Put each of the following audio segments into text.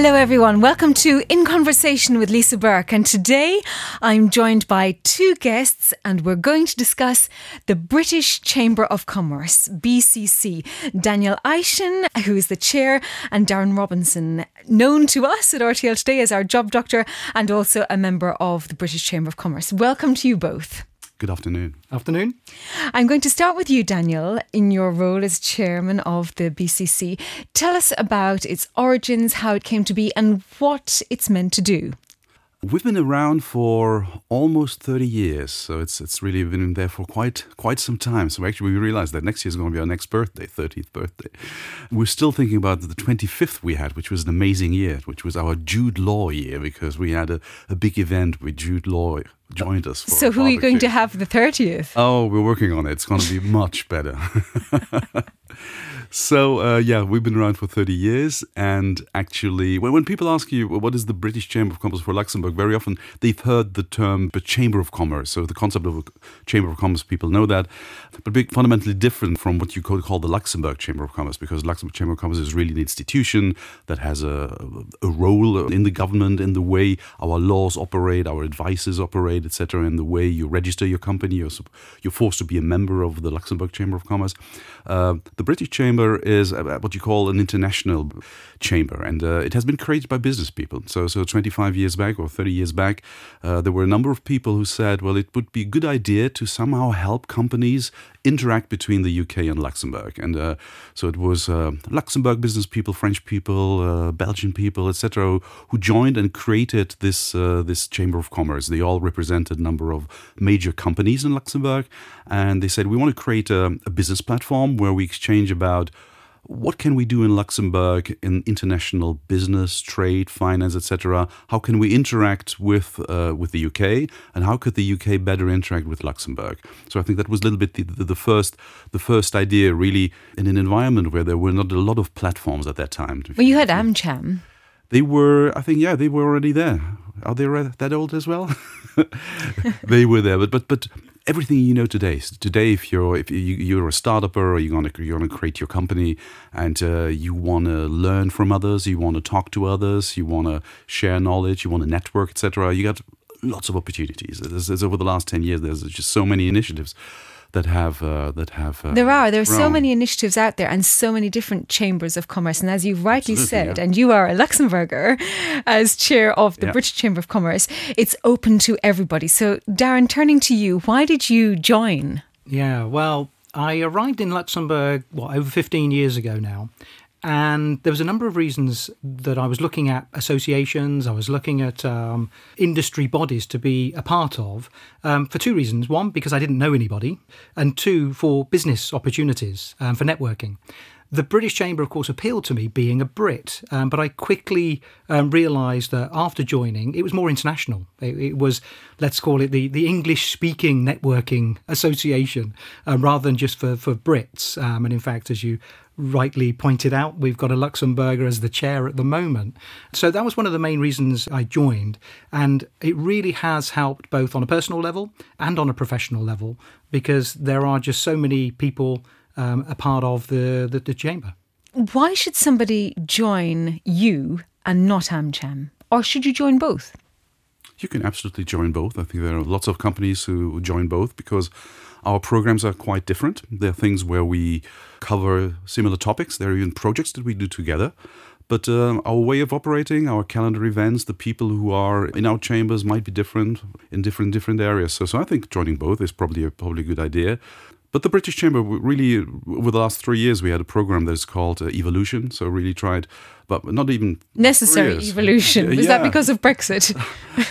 Hello, everyone. Welcome to In Conversation with Lisa Burke. And today I'm joined by two guests, and we're going to discuss the British Chamber of Commerce, BCC. Daniel Eischen, who is the chair, and Darren Robinson, known to us at RTL today as our job doctor and also a member of the British Chamber of Commerce. Welcome to you both. Good afternoon. Afternoon. I'm going to start with you, Daniel, in your role as chairman of the BCC. Tell us about its origins, how it came to be, and what it's meant to do. We've been around for almost 30 years, so it's it's really been there for quite quite some time. So actually, we realized that next year is going to be our next birthday, 30th birthday. We're still thinking about the 25th we had, which was an amazing year, which was our Jude Law year because we had a, a big event with Jude Law joined us. so who are you going to have the 30th? Oh, we're working on it. It's going to be much better. So uh, yeah, we've been around for 30 years, and actually, when, when people ask you what is the British Chamber of Commerce for Luxembourg, very often they've heard the term the Chamber of Commerce. So the concept of a Chamber of Commerce, people know that, but big, fundamentally different from what you could call the Luxembourg Chamber of Commerce, because Luxembourg Chamber of Commerce is really an institution that has a, a role in the government, in the way our laws operate, our advices operate, etc., in the way you register your company. You're, you're forced to be a member of the Luxembourg Chamber of Commerce. Uh, the British Chamber chamber is what you call an international chamber, and uh, it has been created by business people. So, so 25 years back or 30 years back, uh, there were a number of people who said, well, it would be a good idea to somehow help companies interact between the UK and Luxembourg. And uh, so it was uh, Luxembourg business people, French people, uh, Belgian people, etc., who joined and created this uh, this chamber of commerce. They all represented a number of major companies in Luxembourg, and they said we want to create a, a business platform where we exchange about what can we do in Luxembourg in international business, trade, finance, etc.? How can we interact with uh, with the UK, and how could the UK better interact with Luxembourg? So I think that was a little bit the, the, the first the first idea, really, in an environment where there were not a lot of platforms at that time. Well, you had AmCham. They were, I think, yeah, they were already there. Are they that old as well? they were there, but but but everything you know today. So today, if you're if you're a startup or you're gonna you're gonna create your company and uh, you want to learn from others, you want to talk to others, you want to share knowledge, you want to network, etc. You got lots of opportunities. There's, there's, over the last ten years, there's just so many initiatives that have uh, that have. Uh, there are there are grown. so many initiatives out there and so many different chambers of commerce. And as you rightly Absolutely, said, yeah. and you are a Luxembourger as chair of the yeah. British Chamber of Commerce, it's open to everybody. So, Darren, turning to you, why did you join? Yeah, well, I arrived in Luxembourg what over 15 years ago now, and there was a number of reasons that I was looking at associations, I was looking at um, industry bodies to be a part of um, for two reasons. One, because I didn't know anybody, and two, for business opportunities, um, for networking. The British Chamber, of course, appealed to me being a Brit, um, but I quickly um, realised that after joining, it was more international. It, it was, let's call it the, the English speaking networking association uh, rather than just for, for Brits. Um, and in fact, as you rightly pointed out, we've got a Luxembourger as the chair at the moment. So that was one of the main reasons I joined. And it really has helped both on a personal level and on a professional level because there are just so many people um, a part of the, the, the chamber. Why should somebody join you and not AmCham? Or should you join both? You can absolutely join both. I think there are lots of companies who join both because our programs are quite different. There are things where we cover similar topics. There are even projects that we do together. But um, our way of operating, our calendar events, the people who are in our chambers might be different in different different areas. So, so I think joining both is probably a, probably a good idea. But the British Chamber really, over the last three years, we had a program that is called uh, Evolution. So really tried but not even necessary evolution. Was yeah. that because of Brexit?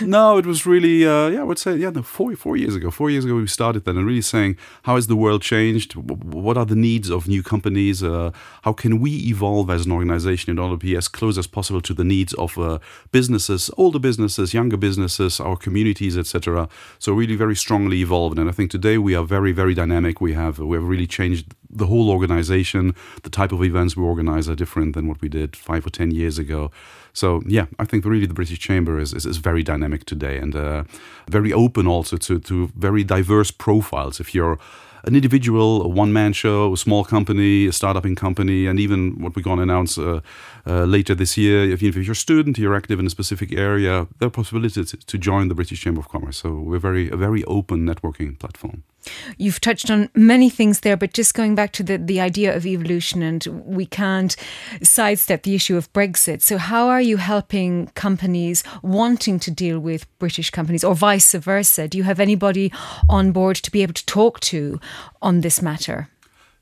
no, it was really uh, yeah. I would say yeah. No, four four years ago. Four years ago we started that and really saying how has the world changed? What are the needs of new companies? Uh, how can we evolve as an organization in order to be as close as possible to the needs of uh, businesses, older businesses, younger businesses, our communities, etc. So really very strongly evolved. And I think today we are very very dynamic. We have we have really changed the whole organization. The type of events we organize are different than what we did five or 10 years ago. So, yeah, I think really the British Chamber is, is, is very dynamic today and uh, very open also to, to very diverse profiles. If you're an individual, a one man show, a small company, a startup in company, and even what we're going to announce uh, uh, later this year. If, if, you're a student, you're active in a specific area, there are possibilities to join the British Chamber of Commerce. So we're very a very open networking platform. You've touched on many things there, but just going back to the, the idea of evolution, and we can't sidestep the issue of Brexit. So, how are you helping companies wanting to deal with British companies, or vice versa? Do you have anybody on board to be able to talk to on this matter?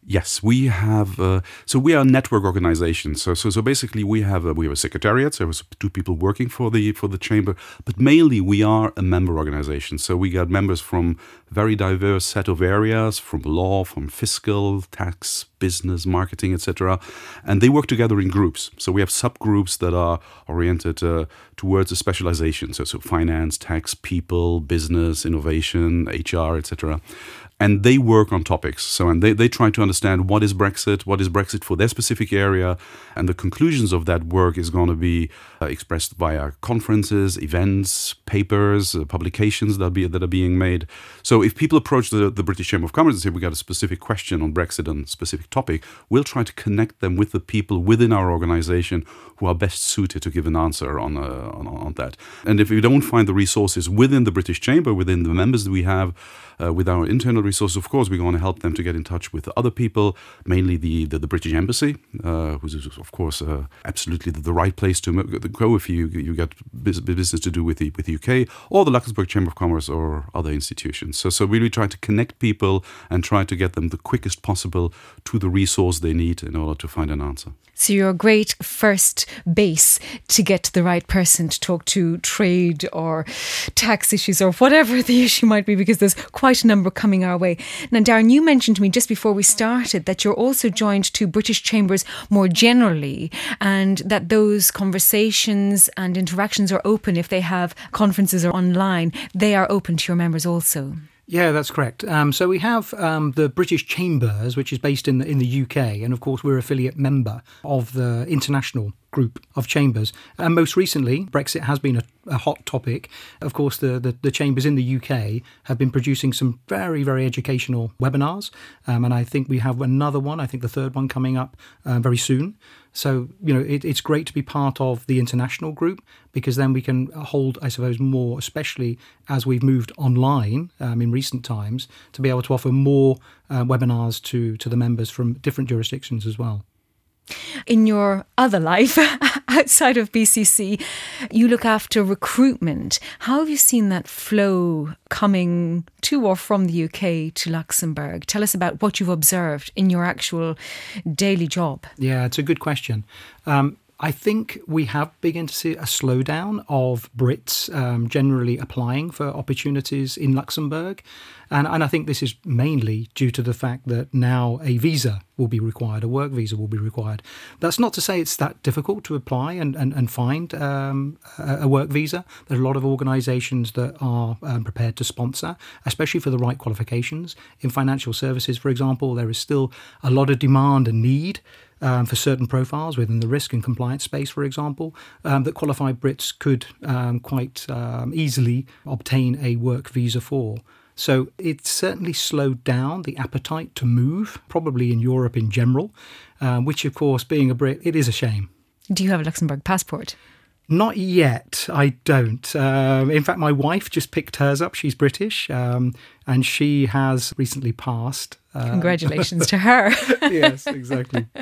Yes, we have. Uh, so we are a network organization. So so so basically, we have a, we have a secretariat. So there's two people working for the for the chamber, but mainly we are a member organization. So we got members from very diverse set of areas, from law, from fiscal, tax, business, marketing, etc. And they work together in groups. So we have subgroups that are oriented uh, towards a specialization. So so finance, tax, people, business, innovation, HR, etc and they work on topics. So, and they, they try to understand what is Brexit, what is Brexit for their specific area, and the conclusions of that work is going to be uh, expressed via conferences, events, papers, uh, publications that, be, that are being made. So, if people approach the, the British Chamber of Commerce and say, we got a specific question on Brexit on a specific topic, we'll try to connect them with the people within our organization who are best suited to give an answer on, uh, on, on that. And if we don't find the resources within the British Chamber, within the members that we have, uh, with our internal resources, of course, we're going to help them to get in touch with other people, mainly the, the, the British Embassy, uh, who's, of course, uh, absolutely the, the, right place to go if you you get business to do with the, with the UK, or the Luxembourg Chamber of Commerce or other institutions. So, so really try to connect people and try to get them the quickest possible to the resource they need in order to find an answer. So you're a great first base to get the right person to talk to trade or tax issues or whatever the issue might be, because there's quite a number coming our way. Now, Darren, you mentioned to me just before we started that you're also joined to British Chambers more generally, and that those conversations and interactions are open if they have conferences or online. They are open to your members also. Yeah, that's correct. Um, so we have um, the British Chambers, which is based in the, in the UK, and of course we're affiliate member of the international group of chambers. And most recently, Brexit has been a, a hot topic. Of course, the, the, the, chambers in the UK have been producing some very, very educational webinars. Um, and I think we have another one, I think the third one coming up uh, very soon. So, you know, it, it's great to be part of the international group because then we can hold, I suppose, more, especially as we've moved online um, in recent times, to be able to offer more uh, webinars to, to the members from different jurisdictions as well. In your other life, outside of BCC, you look after recruitment. How have you seen that flow coming to or from the UK to Luxembourg? Tell us about what you've observed in your actual daily job. Yeah, it's a good question. Um, I think we have begun to see a slowdown of Brits um, generally applying for opportunities in Luxembourg. And, and I think this is mainly due to the fact that now a visa will be required, a work visa will be required. That's not to say it's that difficult to apply and, and, and find um, a work visa. There are a lot of organisations that are um, prepared to sponsor, especially for the right qualifications. In financial services, for example, there is still a lot of demand and need um, for certain profiles within the risk and compliance space, for example, um, that qualified Brits could um, quite um, easily obtain a work visa for. So it's certainly slowed down the appetite to move, probably in Europe in general, um, which, of course, being a Brit, it is a shame. Do you have a Luxembourg passport? Not yet. I don't. Um, in fact, my wife just picked hers up. She's British, um, and she has recently passed. Uh, Congratulations to her. yes, exactly.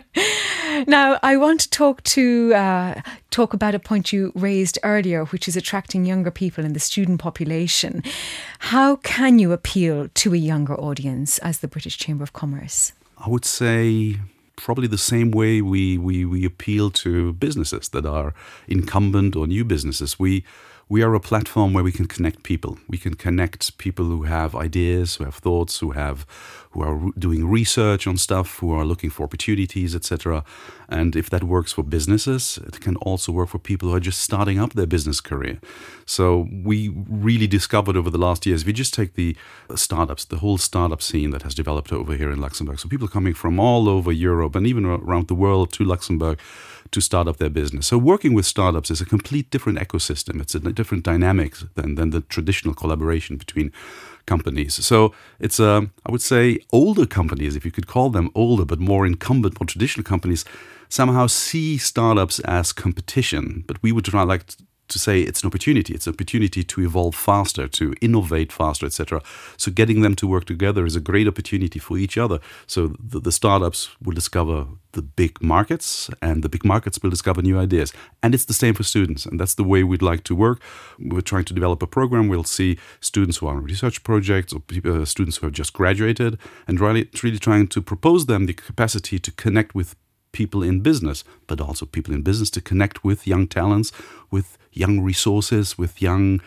Now, I want to talk to uh, talk about a point you raised earlier, which is attracting younger people in the student population. How can you appeal to a younger audience as the British Chamber of Commerce? I would say probably the same way we, we, we appeal to businesses that are incumbent or new businesses. We we are a platform where we can connect people. We can connect people who have ideas, who have thoughts, who have who are doing research on stuff, who are looking for opportunities, etc. And if that works for businesses, it can also work for people who are just starting up their business career. So we really discovered over the last years, if you just take the startups, the whole startup scene that has developed over here in Luxembourg. So people coming from all over Europe and even around the world to Luxembourg to start up their business. So working with startups is a complete different ecosystem. It's a different dynamics than, than the traditional collaboration between companies. So it's, uh, I would say, older companies, if you could call them older, but more incumbent, more traditional companies, somehow see startups as competition. But we would try like to say it's an opportunity. It's an opportunity to evolve faster, to innovate faster, etc. So getting them to work together is a great opportunity for each other. So the, the, startups will discover the big markets, and the big markets will discover new ideas. And it's the same for students, and that's the way we'd like to work. We're trying to develop a program. We'll see students who are on research projects or people, uh, students who have just graduated, and really, really trying to propose them the capacity to connect with people in business, but also people in business to connect with young talents, with young resources, with young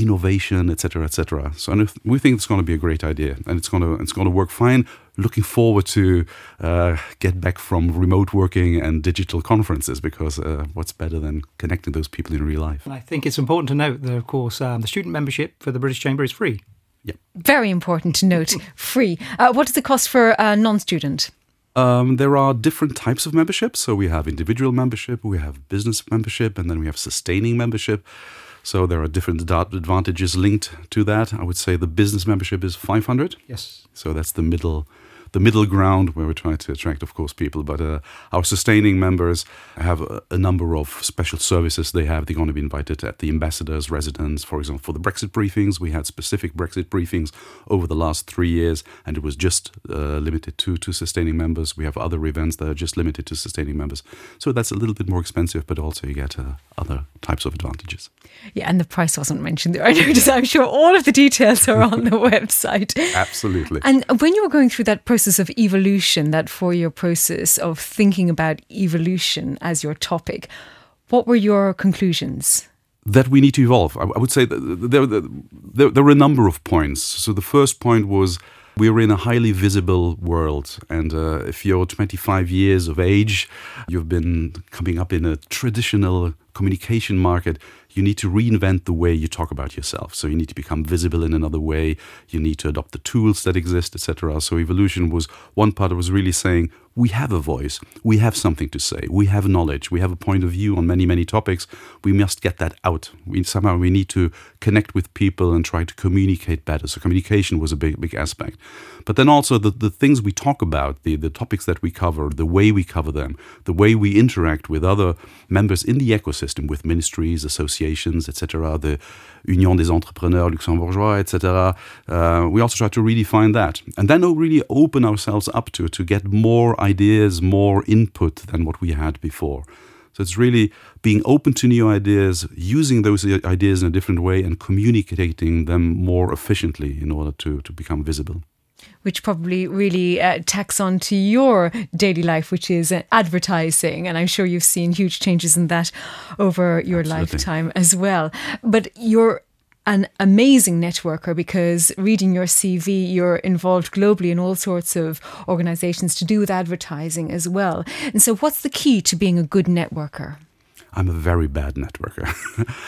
innovation, etc., etc. So and we think it's going to be a great idea, and it's going to it's going to work fine. Looking forward to uh, get back from remote working and digital conferences because uh, what's better than connecting those people in real life? And I think it's important to note that, of course, um, the student membership for the British Chamber is free. Yeah, very important to note. free. Uh, what does it cost for a non-student? Um, there are different types of membership. So we have individual membership, we have business membership, and then we have sustaining membership. So there are different advantages linked to that. I would say the business membership is 500. Yes. So that's the middle the middle ground where we try to attract, of course, people. But uh, our sustaining members have a, a, number of special services they have. They're going to be invited at the ambassador's residence, for example, for the Brexit briefings. We had specific Brexit briefings over the last three years, and it was just uh, limited to, to sustaining members. We have other events that are just limited to sustaining members. So that's a little bit more expensive, but also you get uh, other types of advantages. Yeah, and the price wasn't mentioned there. I noticed, I'm sure all of the details are on the website. Absolutely. And when you were going through that process, process of evolution, that four year process of thinking about evolution as your topic, what were your conclusions? That we need to evolve. I, would say there, there, there were a number of points. So the first point was we're in a highly visible world. And uh, if you're 25 years of age, you've been coming up in a traditional communication market, you need to reinvent the way you talk about yourself. So you need to become visible in another way. You need to adopt the tools that exist, etc. So evolution was one part. It was really saying we have a voice, we have something to say, we have knowledge, we have a point of view on many many topics. We must get that out. We somehow we need to connect with people and try to communicate better. So communication was a big big aspect. But then also the, the things we talk about, the, the topics that we cover, the way we cover them, the way we interact with other members in the ecosystem, with ministries, associations, etc., the Union des Entrepreneurs Luxembourgeois, etc. Uh, we also try to redefine that. And then really open ourselves up to, to get more ideas, more input than what we had before. So it's really being open to new ideas, using those ideas in a different way, and communicating them more efficiently in order to, to become visible which probably really uh, tacks on to your daily life, which is uh, advertising. And I'm sure you've seen huge changes in that over your Absolutely. lifetime as well. But you're an amazing networker because reading your CV, you're involved globally in all sorts of organizations to do with advertising as well. And so, what's the key to being a good networker? I'm a very bad networker.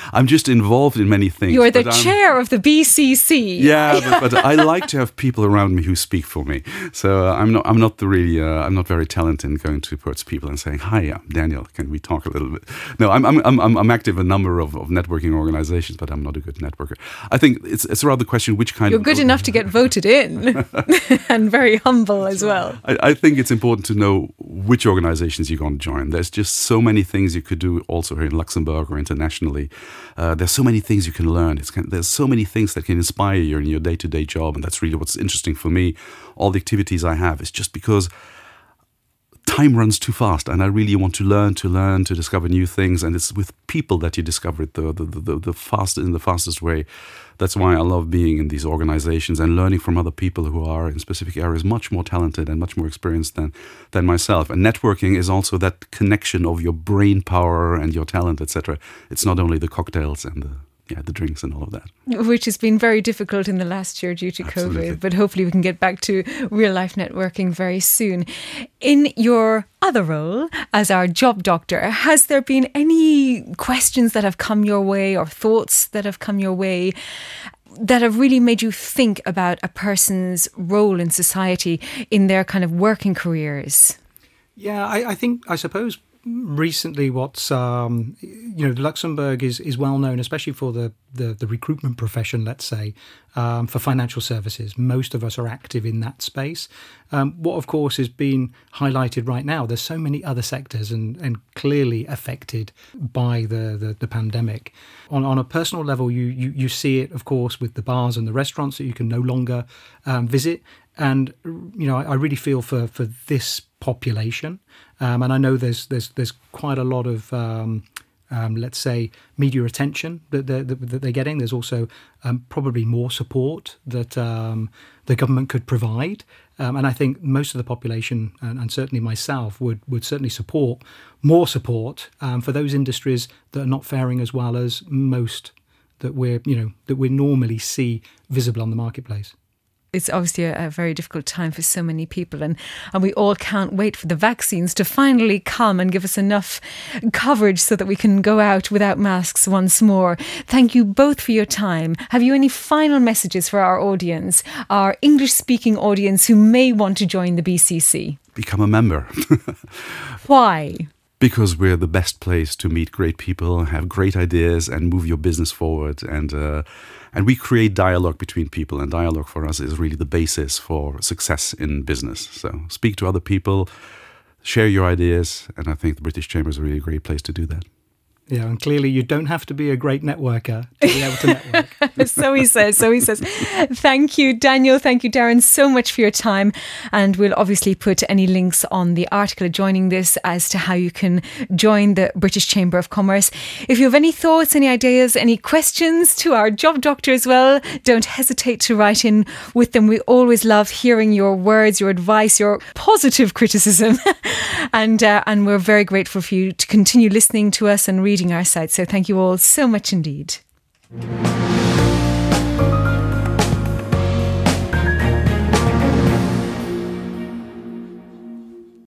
I'm just involved in many things. You're the chair of the BCC. Yeah, but, but, I like to have people around me who speak for me. So uh, I'm not. I'm not the really. Uh, I'm not very talented in going towards people and saying, "Hi, I'm Daniel. Can we talk a little bit?" No, I'm. I'm. I'm, I'm active in a number of, of networking organizations, but I'm not a good networker. I think it's it's rather the question which kind. You're of, good enough to get voted in, and very humble as well. I, I think it's important to know which organizations you're going to join. There's just so many things you could do also here in Luxembourg or internationally. Uh, there's so many things you can learn. Kind of, there's so many things that can inspire you in your day to day job. And that's really what's interesting for me. All the activities I have is just because time runs too fast and I really want to learn to learn to discover new things and it's with people that you discover it the the, the, the fast in the fastest way. That's why I love being in these organizations and learning from other people who are in specific areas much more talented and much more experienced than than myself. And networking is also that connection of your brain power and your talent etc it's not only the cocktails and the yeah, the drinks and all of that. Which has been very difficult in the last year due to Absolutely. COVID, but hopefully we can get back to real life networking very soon. In your other role as our job doctor, has there been any questions that have come your way or thoughts that have come your way that have really made you think about a person's role in society in their kind of working careers? Yeah, I, I think I suppose recently what's um, you know Luxembourg is is well known, especially for the the, the recruitment profession. Let's say um, for financial services, most of us are active in that space. Um, what of course is being highlighted right now. There's so many other sectors and and clearly affected by the the, the pandemic. On on a personal level, you, you you see it of course with the bars and the restaurants that you can no longer um, visit. And you know, I, I really feel for for this population. Um, and I know there's there's there's quite a lot of um, um, let's say media attention that they're, that they're getting. There's also um, probably more support that um, the government could provide. Um, and I think most of the population, and, and, certainly myself, would would certainly support more support for those industries that are not faring as well as most that we're you know that we normally see visible on the marketplace it's obviously a, a, very difficult time for so many people, and, and we all can't wait for the vaccines to finally come and give us enough coverage so that we can go out without masks once more. Thank you both for your time. Have you any final messages for our audience, our English speaking audience who may want to join the BCC? Become a member. Why? Because we're the best place to meet great people, have great ideas, and move your business forward. And uh, and we create dialogue between people, and dialogue for us is really the basis for success in business. So speak to other people, share your ideas, and I think the British Chamber is a really great place to do that. Yeah, and clearly you don't have to be a great networker to be able to network. so he says. So he says. Thank you, Daniel. Thank you, Darren, so much for your time. And we'll obviously put any links on the article adjoining this as to how you can join the British Chamber of Commerce. If you have any thoughts, any ideas, any questions to our job doctor as well, don't hesitate to write in with them. We always love hearing your words, your advice, your positive criticism. and uh, and we're very grateful for you to continue listening to us and our site. So thank you all so much indeed.